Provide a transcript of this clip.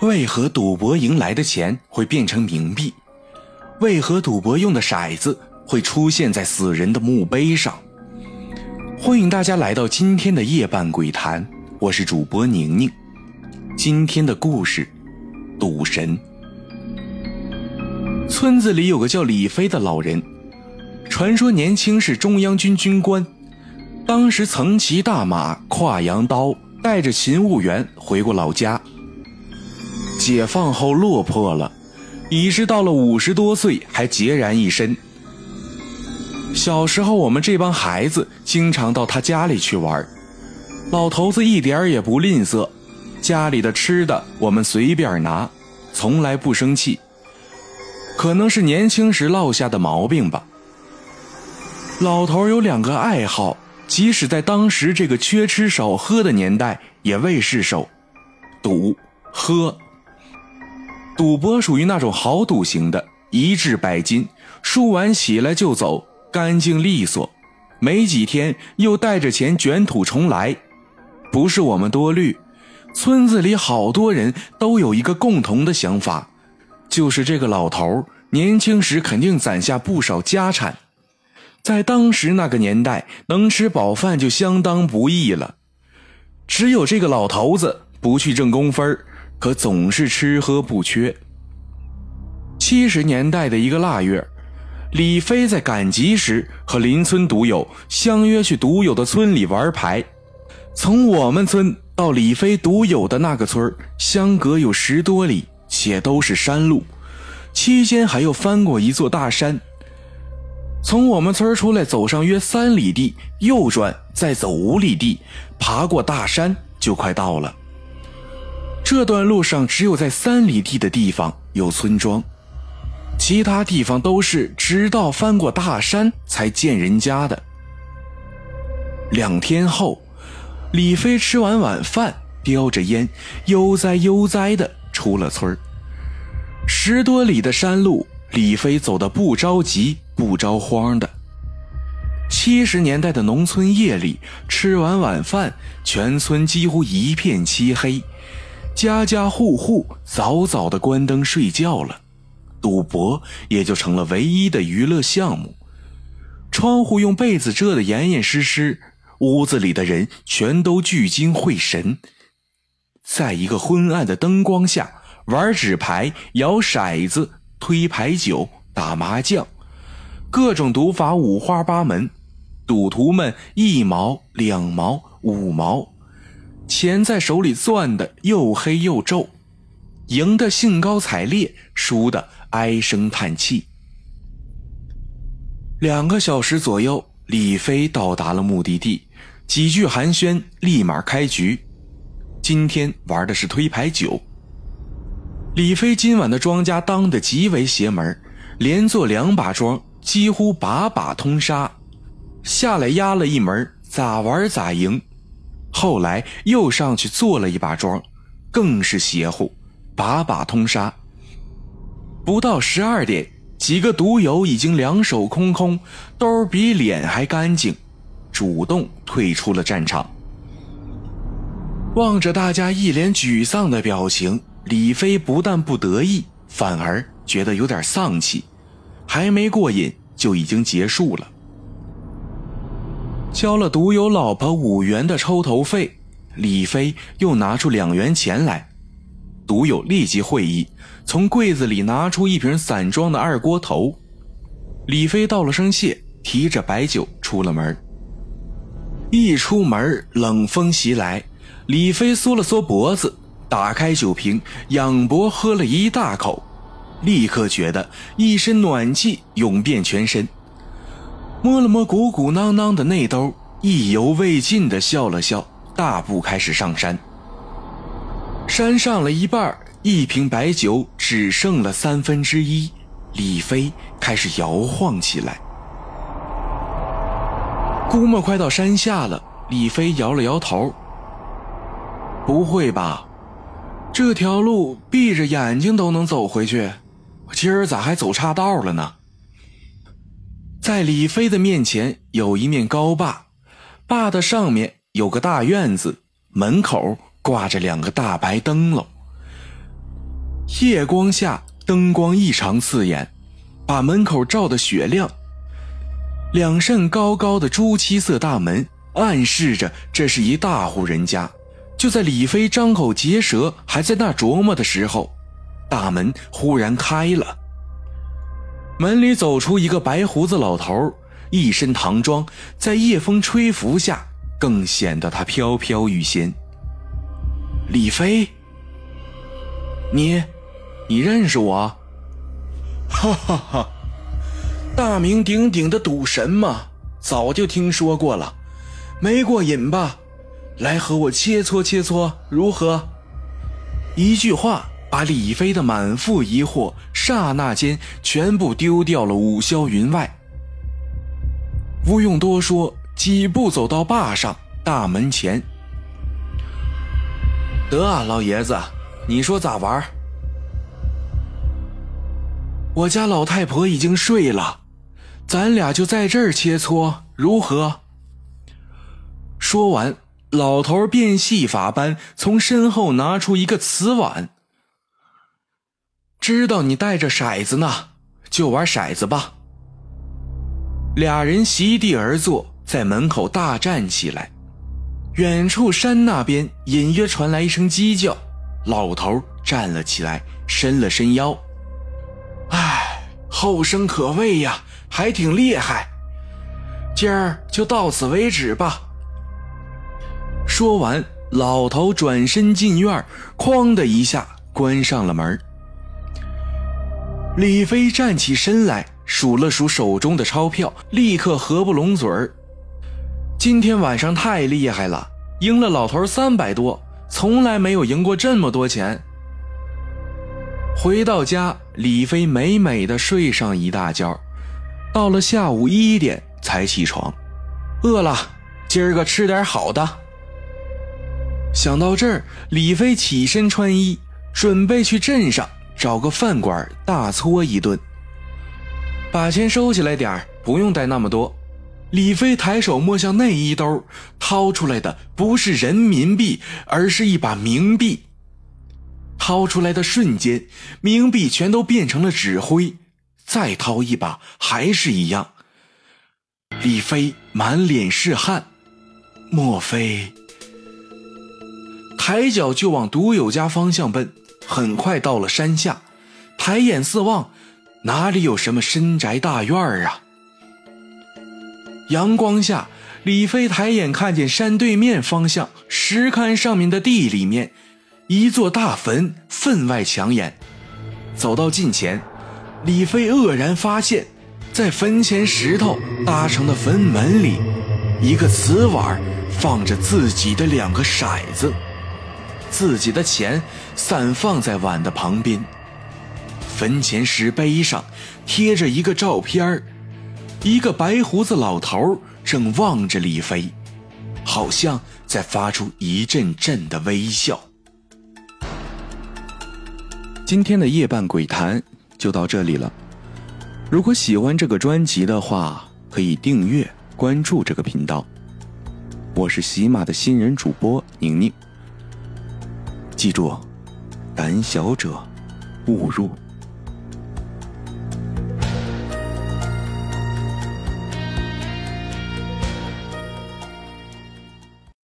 为何赌博赢来的钱会变成冥币？为何赌博用的骰子会出现在死人的墓碑上？欢迎大家来到今天的夜半鬼谈，我是主播宁宁。今天的故事，赌神。村子里有个叫李飞的老人，传说年轻是中央军军官，当时曾骑大马，挎洋刀，带着勤务员回过老家。解放后落魄了，已是到了五十多岁还孑然一身。小时候我们这帮孩子经常到他家里去玩，老头子一点也不吝啬，家里的吃的我们随便拿，从来不生气。可能是年轻时落下的毛病吧。老头有两个爱好，即使在当时这个缺吃少喝的年代，也未释手：赌、喝。赌博属于那种豪赌型的，一掷百金，输完起来就走，干净利索，没几天又带着钱卷土重来。不是我们多虑，村子里好多人都有一个共同的想法，就是这个老头年轻时肯定攒下不少家产，在当时那个年代，能吃饱饭就相当不易了。只有这个老头子不去挣工分儿。可总是吃喝不缺。七十年代的一个腊月，李飞在赶集时和邻村独友相约去独友的村里玩牌。从我们村到李飞独友的那个村相隔有十多里，且都是山路，期间还要翻过一座大山。从我们村出来，走上约三里地，右转再走五里地，爬过大山就快到了。这段路上只有在三里地的地方有村庄，其他地方都是直到翻过大山才见人家的。两天后，李飞吃完晚饭，叼着烟，悠哉悠哉的出了村十多里的山路，李飞走的不着急不着慌的。七十年代的农村夜里，吃完晚饭，全村几乎一片漆黑。家家户户早早的关灯睡觉了，赌博也就成了唯一的娱乐项目。窗户用被子遮得严严实实，屋子里的人全都聚精会神，在一个昏暗的灯光下玩纸牌、摇骰子、推牌九、打麻将，各种赌法五花八门，赌徒们一毛、两毛、五毛。钱在手里攥的又黑又皱，赢的兴高采烈，输的唉声叹气。两个小时左右，李飞到达了目的地，几句寒暄，立马开局。今天玩的是推牌九。李飞今晚的庄家当得极为邪门，连做两把庄，几乎把把通杀。下来压了一门，咋玩咋赢。后来又上去做了一把庄，更是邪乎，把把通杀。不到十二点，几个赌友已经两手空空，兜比脸还干净，主动退出了战场。望着大家一脸沮丧的表情，李飞不但不得意，反而觉得有点丧气，还没过瘾就已经结束了。交了赌友老婆五元的抽头费，李飞又拿出两元钱来。赌友立即会意，从柜子里拿出一瓶散装的二锅头。李飞道了声谢，提着白酒出了门。一出门，冷风袭来，李飞缩了缩脖子，打开酒瓶，仰脖喝了一大口，立刻觉得一身暖气涌遍全身。摸了摸鼓鼓囊囊的内兜，意犹未尽的笑了笑，大步开始上山。山上了一半，一瓶白酒只剩了三分之一，李飞开始摇晃起来。估摸快到山下了，李飞摇了摇头：“不会吧？这条路闭着眼睛都能走回去，我今儿咋还走岔道了呢？”在李飞的面前有一面高坝，坝的上面有个大院子，门口挂着两个大白灯笼。夜光下，灯光异常刺眼，把门口照得雪亮。两扇高高的朱漆色大门暗示着这是一大户人家。就在李飞张口结舌，还在那琢磨的时候，大门忽然开了。门里走出一个白胡子老头，一身唐装，在夜风吹拂下，更显得他飘飘欲仙。李飞，你，你认识我？哈哈哈，大名鼎鼎的赌神嘛，早就听说过了，没过瘾吧？来和我切磋切磋，如何？一句话把李飞的满腹疑惑刹那间全部丢掉了五霄云外。不用多说，几步走到坝上大门前。得啊，老爷子，你说咋玩？我家老太婆已经睡了，咱俩就在这儿切磋，如何？说完，老头变戏法般从身后拿出一个瓷碗。知道你带着骰子呢，就玩骰子吧。俩人席地而坐，在门口大战起来。远处山那边隐约传来一声鸡叫，老头站了起来，伸了伸腰。唉，后生可畏呀，还挺厉害。今儿就到此为止吧。说完，老头转身进院，哐的一下关上了门。李飞站起身来，数了数手中的钞票，立刻合不拢嘴儿。今天晚上太厉害了，赢了老头三百多，从来没有赢过这么多钱。回到家，李飞美美的睡上一大觉，到了下午一点才起床，饿了，今儿个吃点好的。想到这儿，李飞起身穿衣，准备去镇上找个饭馆大搓一顿。把钱收起来点不用带那么多。李飞抬手摸向内衣兜，掏出来的不是人民币，而是一把冥币。掏出来的瞬间，冥币全都变成了纸灰。再掏一把，还是一样。李飞满脸是汗，莫非？抬脚就往独有家方向奔。很快到了山下，抬眼四望，哪里有什么深宅大院啊？阳光下，李飞抬眼看见山对面方向石龛上面的地里面，一座大坟分外抢眼。走到近前，李飞愕然发现，在坟前石头搭成的坟门里，一个瓷碗放着自己的两个骰子，自己的钱散放在碗的旁边。坟前石碑上贴着一个照片儿。一个白胡子老头正望着李飞，好像在发出一阵阵的微笑。今天的夜半鬼谈就到这里了。如果喜欢这个专辑的话，可以订阅关注这个频道。我是喜马的新人主播宁宁。记住，胆小者勿入。